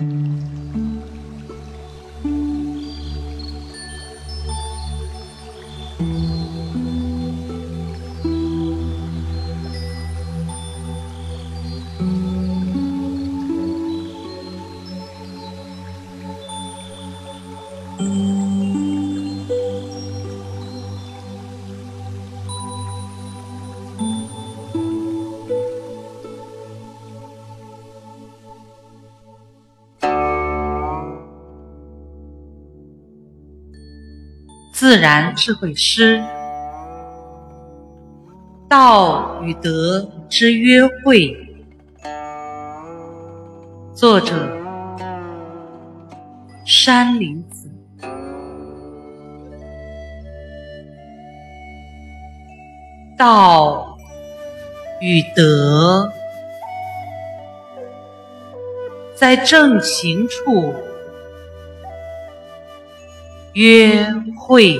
thank mm -hmm. you 自然智慧师《道与德之约会》，作者：山林子。道与德，在正行处。约会。